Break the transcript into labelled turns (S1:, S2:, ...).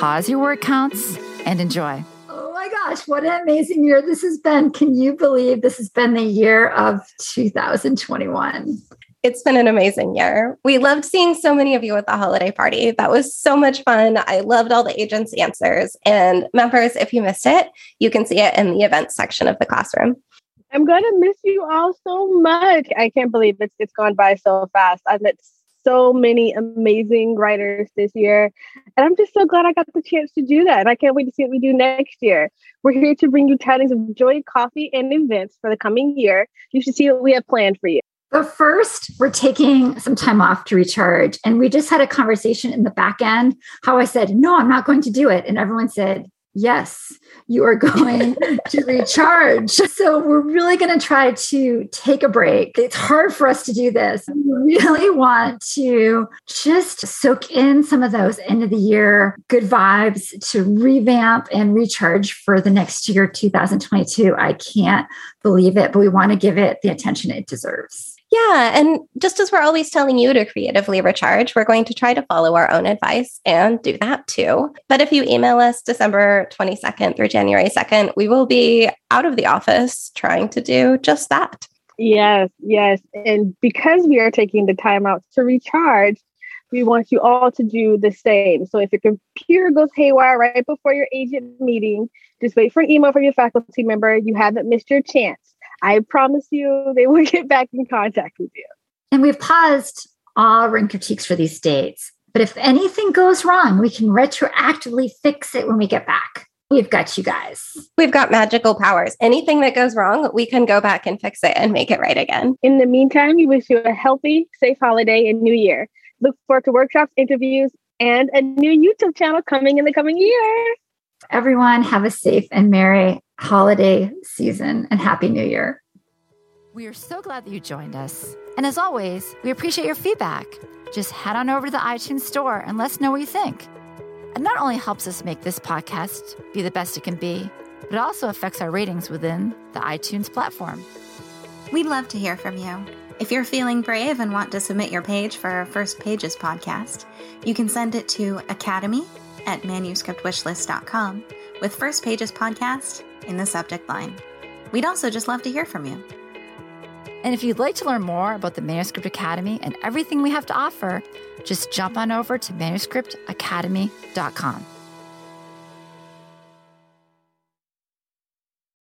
S1: pause your word counts, and enjoy.
S2: Oh my gosh, what an amazing year this has been. Can you believe this has been the year of 2021?
S3: It's been an amazing year. We loved seeing so many of you at the holiday party. That was so much fun. I loved all the agents' answers. And members, if you missed it, you can see it in the events section of the classroom.
S4: I'm going to miss you all so much. I can't believe it's, it's gone by so fast. I've met so many amazing writers this year. And I'm just so glad I got the chance to do that. And I can't wait to see what we do next year. We're here to bring you tidings of joy, coffee, and events for the coming year. You should see what we have planned for you.
S2: But first, we're taking some time off to recharge. And we just had a conversation in the back end how I said, No, I'm not going to do it. And everyone said, Yes, you are going to recharge. So, we're really going to try to take a break. It's hard for us to do this. We really want to just soak in some of those end of the year good vibes to revamp and recharge for the next year, 2022. I can't believe it, but we want to give it the attention it deserves.
S3: Yeah. And just as we're always telling you to creatively recharge, we're going to try to follow our own advice and do that too. But if you email us December 22nd through January 2nd, we will be out of the office trying to do just that.
S4: Yes, yes. And because we are taking the time out to recharge, we want you all to do the same. So if your computer goes haywire right before your agent meeting, just wait for an email from your faculty member. You haven't missed your chance. I promise you they will get back in contact with you.
S2: And we've paused all written critiques for these dates. But if anything goes wrong, we can retroactively fix it when we get back. We've got you guys.
S3: We've got magical powers. Anything that goes wrong, we can go back and fix it and make it right again.
S4: In the meantime, we wish you a healthy, safe holiday and new year. Look forward to workshops, interviews, and a new YouTube channel coming in the coming year.
S2: Everyone, have a safe and merry holiday season and Happy New Year.
S1: We are so glad that you joined us. And as always, we appreciate your feedback. Just head on over to the iTunes store and let us know what you think. It not only helps us make this podcast be the best it can be, but it also affects our ratings within the iTunes platform.
S5: We'd love to hear from you. If you're feeling brave and want to submit your page for our First Pages podcast, you can send it to academy at manuscriptwishlist.com with First Pages podcast in the subject line. We'd also just love to hear from you.
S1: And if you'd like to learn more about the Manuscript Academy and everything we have to offer, just jump on over to manuscriptacademy.com.